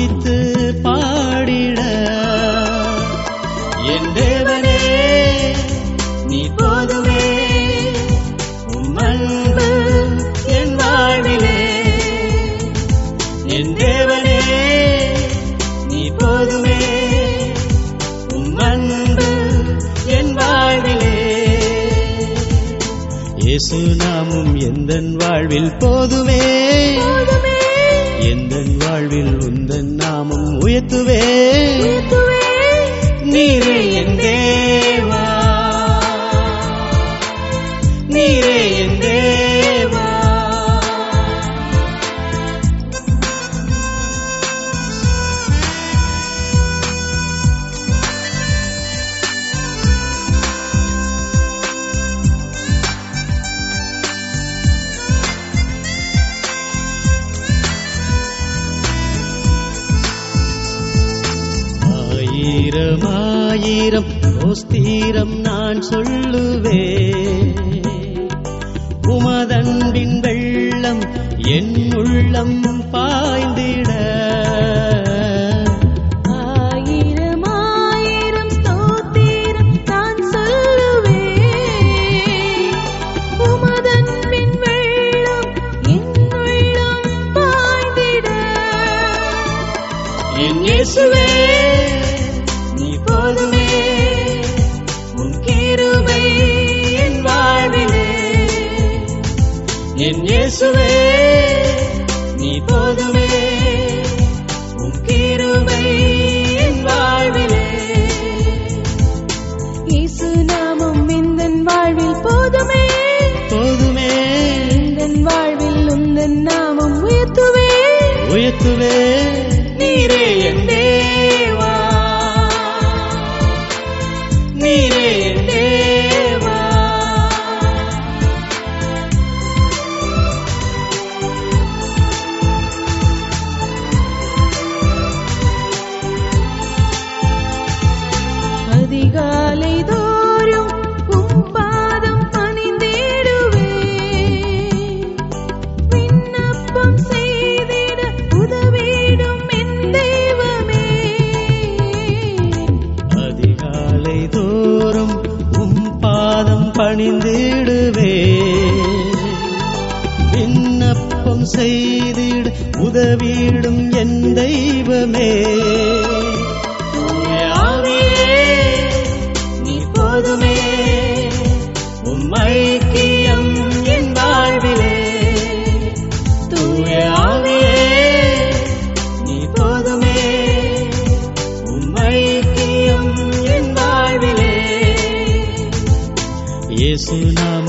துதித்து பாடிட. என் தேவனே நீ போதுமே. உம்மன்பு என் வாழ்விலே. என் தேவனே நீ போதுமே. உம்மன்பு என் வாழ்விலே. இயேசு நாமும் எந்தன் வாழ்வில் போதுமே. எந்தன் வாழ்வில் உந்தன் நாமம் உயர்த்துவே. நீரே என் தேவா. ஆயிரம் நான் சொல்லுவேன். உமதன்பின் வெள்ளம் என் உள்ளம் பாய்ந்திட ಸೇತುವೆ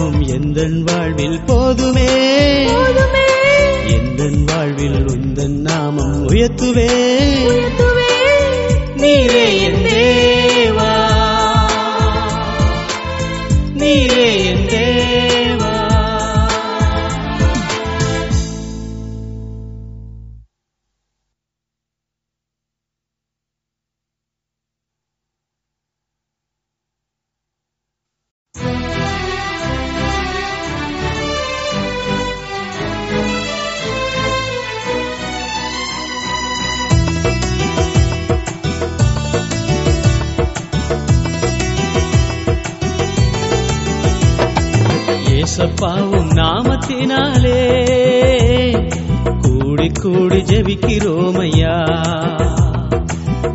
தினமும் எந்த வாழ்வில் போதுமே. எந்த வாழ்வில் உந்தன் நாமம் உயர்த்துவே. நீரே எந்தே கூடி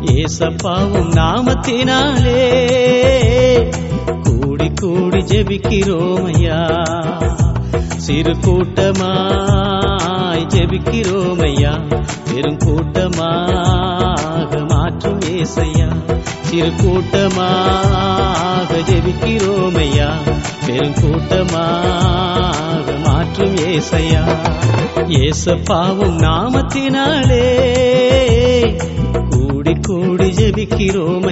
ஏசப்பாவும் நாமத்தினாலே கூடி கூடி ஜெபிக்கிறோமையா? சிறு கூட்டமாய் ஜெபிக்கிறோமையா? பெரும் கூட்டமாக மாற்றும் ஏசையா? சிறு கூட்டமாக ஜெபிக்கிறோமையா? பெரும் கூட்டமாக ஏசையா ஏசப்பாவும் நாமத்தினாலே கூடி கூடி ஜெபிக்கிறோம்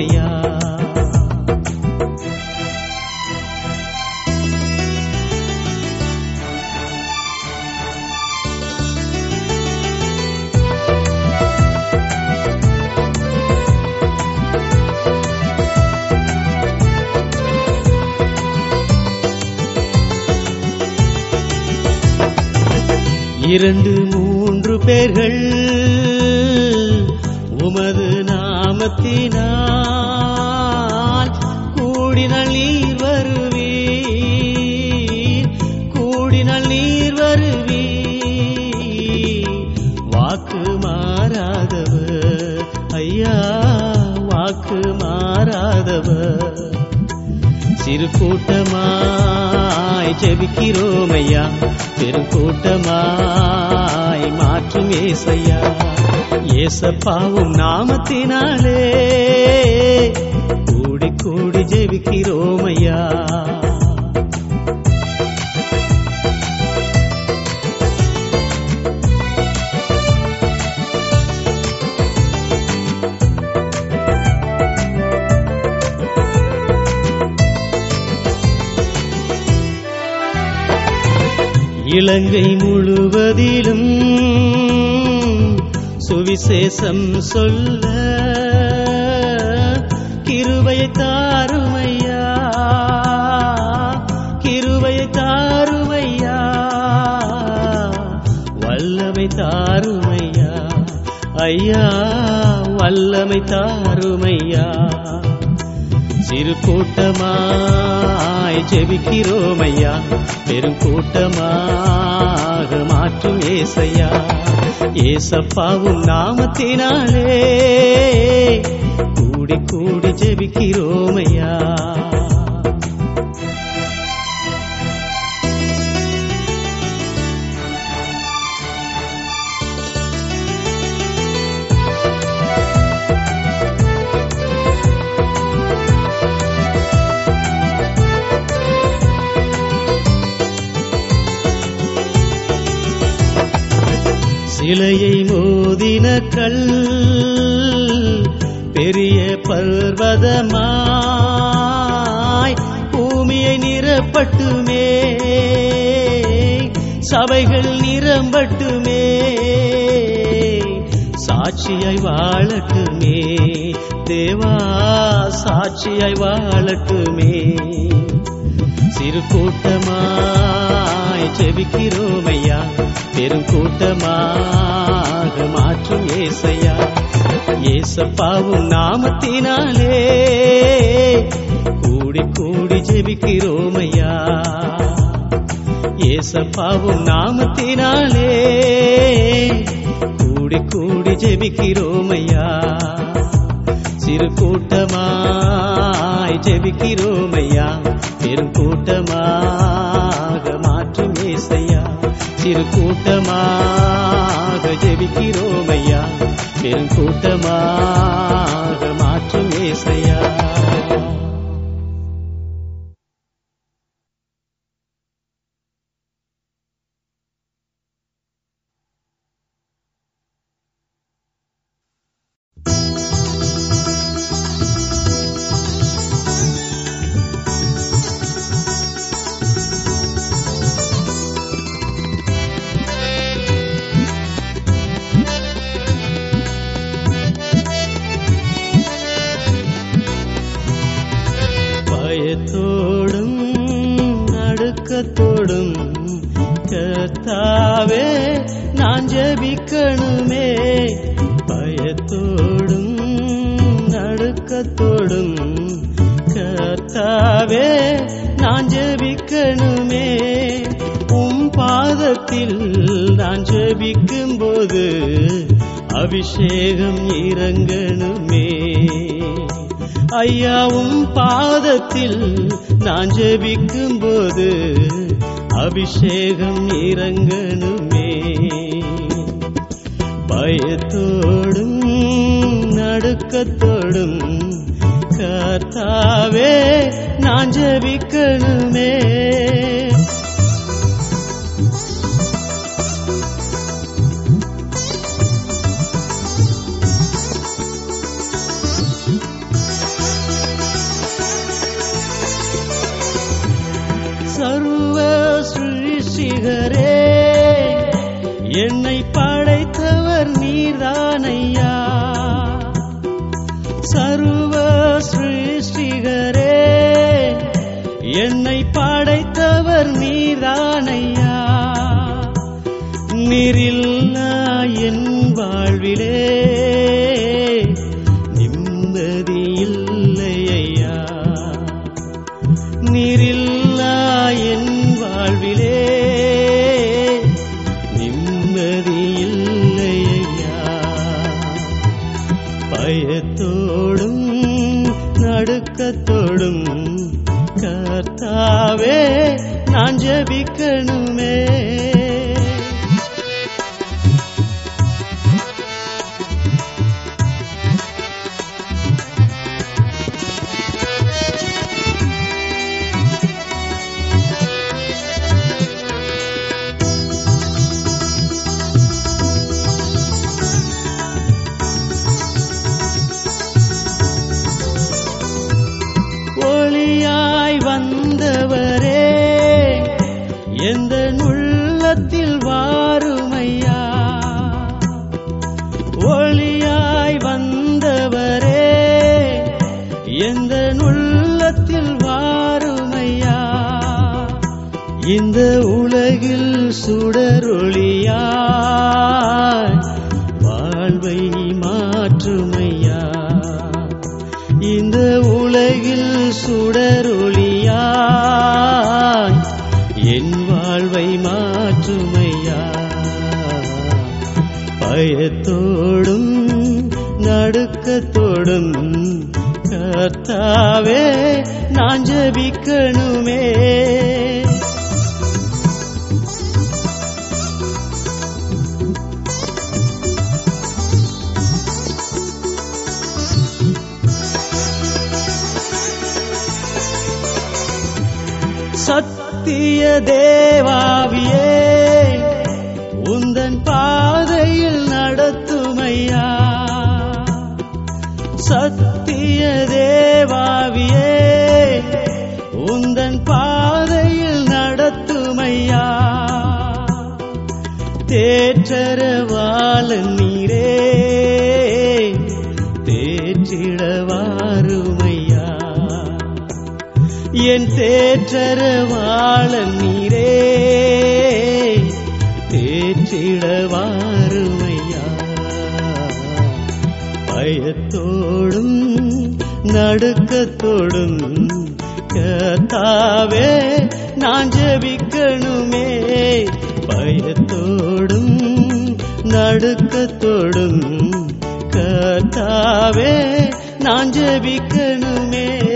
இரண்டு மூன்று பேர்கள் உமது நாமத்தினால் கூடினால் நீர் வருவீர் கூடினால் நீர் வருவீர். வாக்கு மாறாதவர் ஐயா வாக்கு மாறாதவர். சிறு கூட்டமாய் ஜெபிக்கிறோம் ஐயா பெரும் கூட்டமாய் மாற்றும் ஏசையா? ஏசப்பாவும் நாமத்தினாலே கூடி கூடி ஜெபிக்கிறோம் இலங்கை முழுவதிலும் சுவிசேஷம் சொல்ல கிருபையை தாருமையா? கிருபையை தாருமையா? வல்லமை தாருமையா? ஐயா வல்லமை தாருமையா? சிறு கூட்டமாய் ஜெபிக்கிறோம் ஐயா பெரும் கூட்டமாக மாற்றும் ஏசையா? ஏசப்பாவும் நாமத்தினாலே கூடி கூடி ஜெபிக்கிறோம் ஐயா சிலையை மோதின கல் பெரிய பர்வதமாய் பூமியை நிறப்பட்டுமே சபைகள் நிரம்பட்டுமே சாட்சியாய் வாழட்டுமே தேவா சாட்சியாய் வாழட்டுமே. சிறு கூட்டமாய் ஜெபிக்கிறோம் ஐயா பெரும் கூட்டமாக மாற்றும் ஏசையா. ஏசப்பாவும் நாமத்தினாலே கூடி கூடி ஜெபிக்கிறோம் ஐயா ஏசப்பாவும் நாமத்தினாலே கூடி கூடி ஜெபிக்கிறோம் ஐயா சிறு கூட்டமாய் ஜெபிக்கிறோம் ஐயா பெரும் கூட்டமாக மாற்றும் ஏசையா. சிறு கூட்டமாக ஜெபிக்கிறோம் ஐயா. பெரும் கூட்டமாக மாற்றும் ஏசையா. நடுக்கத்தோடும் கர்த்தாவே நான் ஜெபிக்கணுமே. பயத்தோடும் நடுக்கத்தோடும் கர்த்தாவே கர்த்தாவே நான் ஜெபிக்கணுமே. உம் பாதத்தில் நான் ஜெபிக்கும் போது அபிஷேகம் இறங்கணுமே. ஐயாவும் பாதத்தில் நான் ஜெபிக்கும் போது அபிஷேகம் இறங்கணுமே பயத்தோடும் நடுக்கத்தோடும் கர்த்தாவே நான் ஜெபிக்கணுமே சிருஷ்டிகரே என்னை படைத்தவர் நீர்தானையா? சர்வ சிருஷ்டிகரே என்னை படைத்தவர் நீர்தானையா? நீரில் சுடரொளியாய் வாழ்வை மாற்றுமையா? இந்த உலகில் சுடரொளியாய் என் வாழ்வை மாற்றுமையா? பயத்தோடும் நடுக்கத்தோடும் கர்த்தாவே நான் ஜபிக்கணுமே. சத்திய தேவாவியே உந்தன் பாதையில் நடத்துமையா? சத்திய தேவாவியே உந்தன் பாதையில் நடத்துமையா? தேற்றரவாளன் என் தேற்றரவாள நீரே. தேற்றிடவாருமையா பயத்தோடும் நடுக்கத்தோடும் கத்தாவே நான் ஜபிக்கணுமே. பயத்தோடும் நடுக்கத்தோடும் கத்தாவே நான் ஜபிக்கணுமே.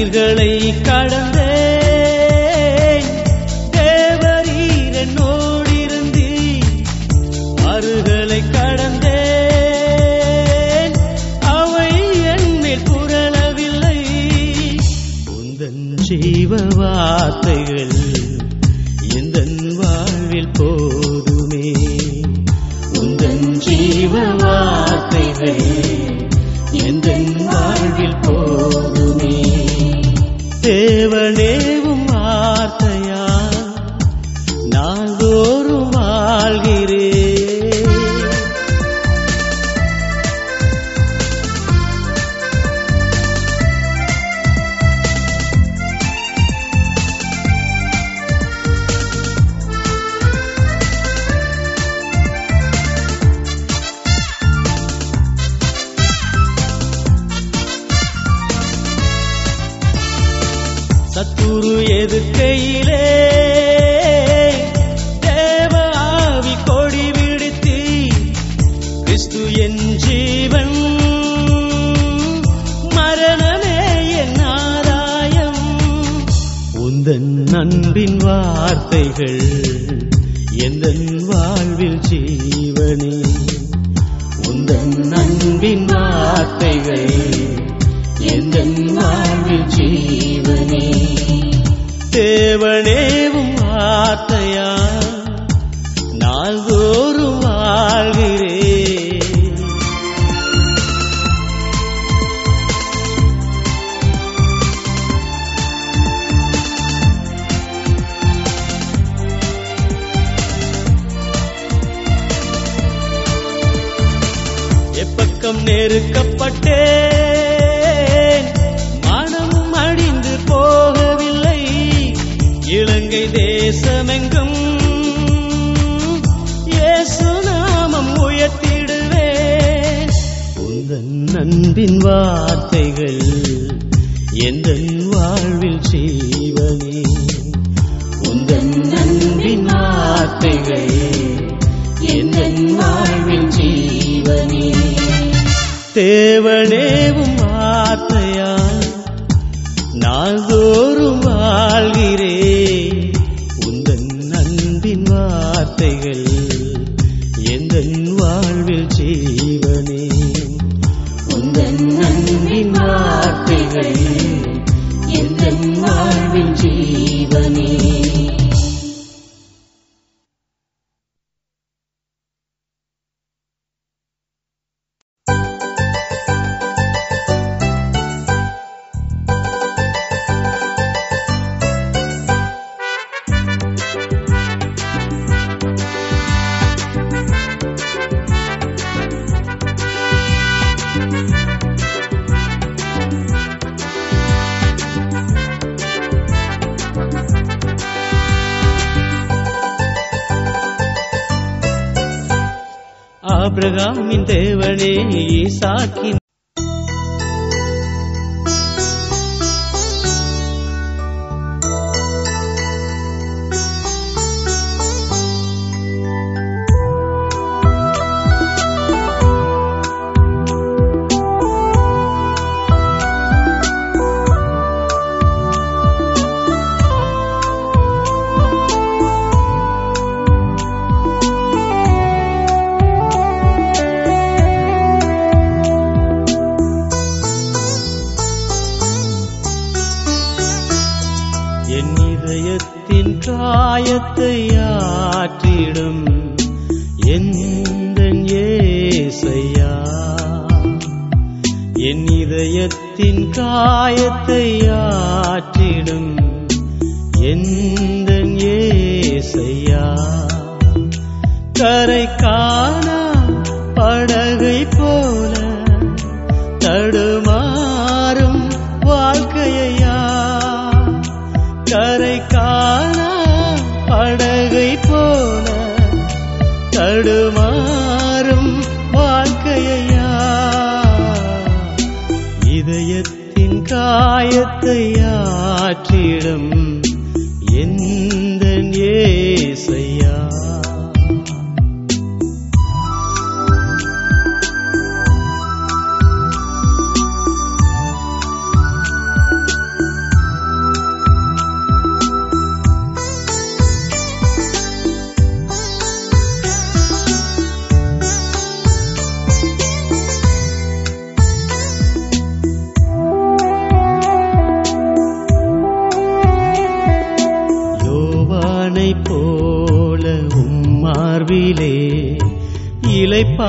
கண்ணீர்களை கடந்தே தேவரீர் என்னோடிருந்தி ஆறுகளை கடந்தேன். அவை என்மேல் புரளவில்லை. உந்தன் ஜீவ வார்த்தைகள் தேவனேவும் தேவனேவும் வார்த்தையா நாள்தோறும் வாழ்கிறே. எப்பக்கம் நெருக்கப்பட்டே தேசமெங்கும் இயேசு நாமம் உயர்த்திடுவேன். உந்தன் அன்பின் வார்த்தைகள் எந்த வாழ்வில் செய்வனே. உந்தன் அன்பின் வார்த்தைகள் எந்த வாழ்வில் செய்வனே. தேவனேவும் வார்த்தையால் நான் தோறும் வாழ்கிறேன். அன்பின் வார்த்தைகள் எந்த வாழ்வில் ஜீவனே? உந்தன் அன்பின் வார்த்தைகள் எந்த வாழ்வில் ஜீவனே? ஆபிரகாமின் தேவனே ஈசாக்கின் எந்தன் ஏசையா? கரை காணா படகை உழைப்பா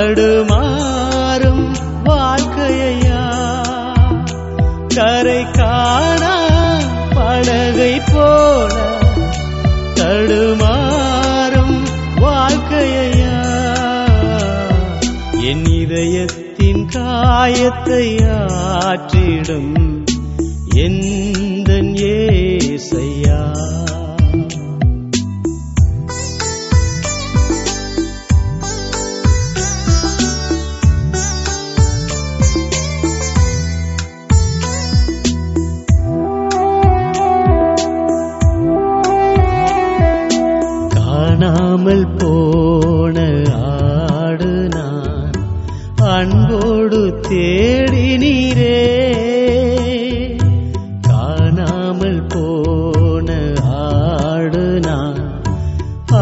தடுமாறும் வாழ்க்கையா கரை காணா படகை போல தடுமாறும் வாழ்க்கையா என் இதயத்தின் காயத்தை ஆற்றிடும்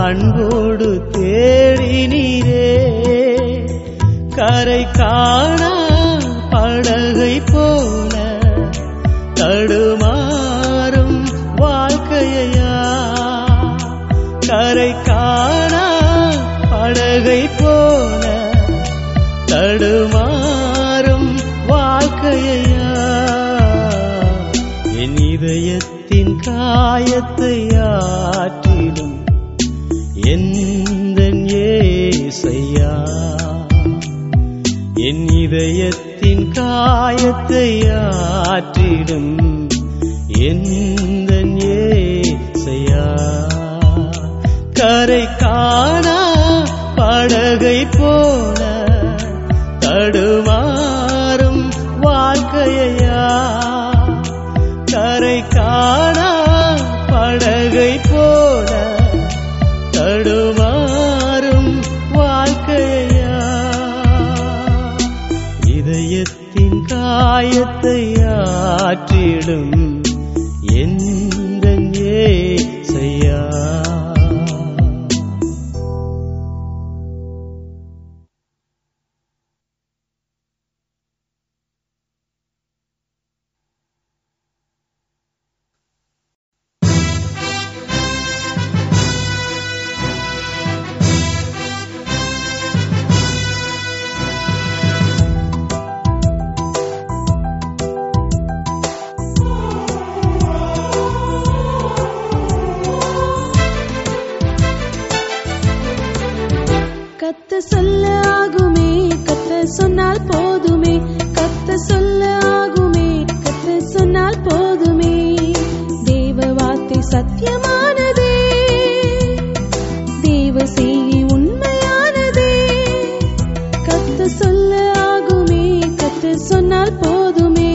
அன்போடு தேடினீரே. கரை காண படகை போ இதயத்தின் காயத்தை ஆற்றிடும் எந்த ஏசையா. கரை காணா படகை போல தடுமாறும் வாழ்க்கையா. கரை கா சொல்ல ஆகுமே கத்த சொன்னால் போதுமே கத்த சொல்ல ஆகுமே கத்த சொன்னால் போதுமே. தேவ வார்த்தை சத்தியமானதே தேவ செய்தி உண்மையானதே. கத்த சொல்ல ஆகுமே கத்த சொன்னால் போதுமே.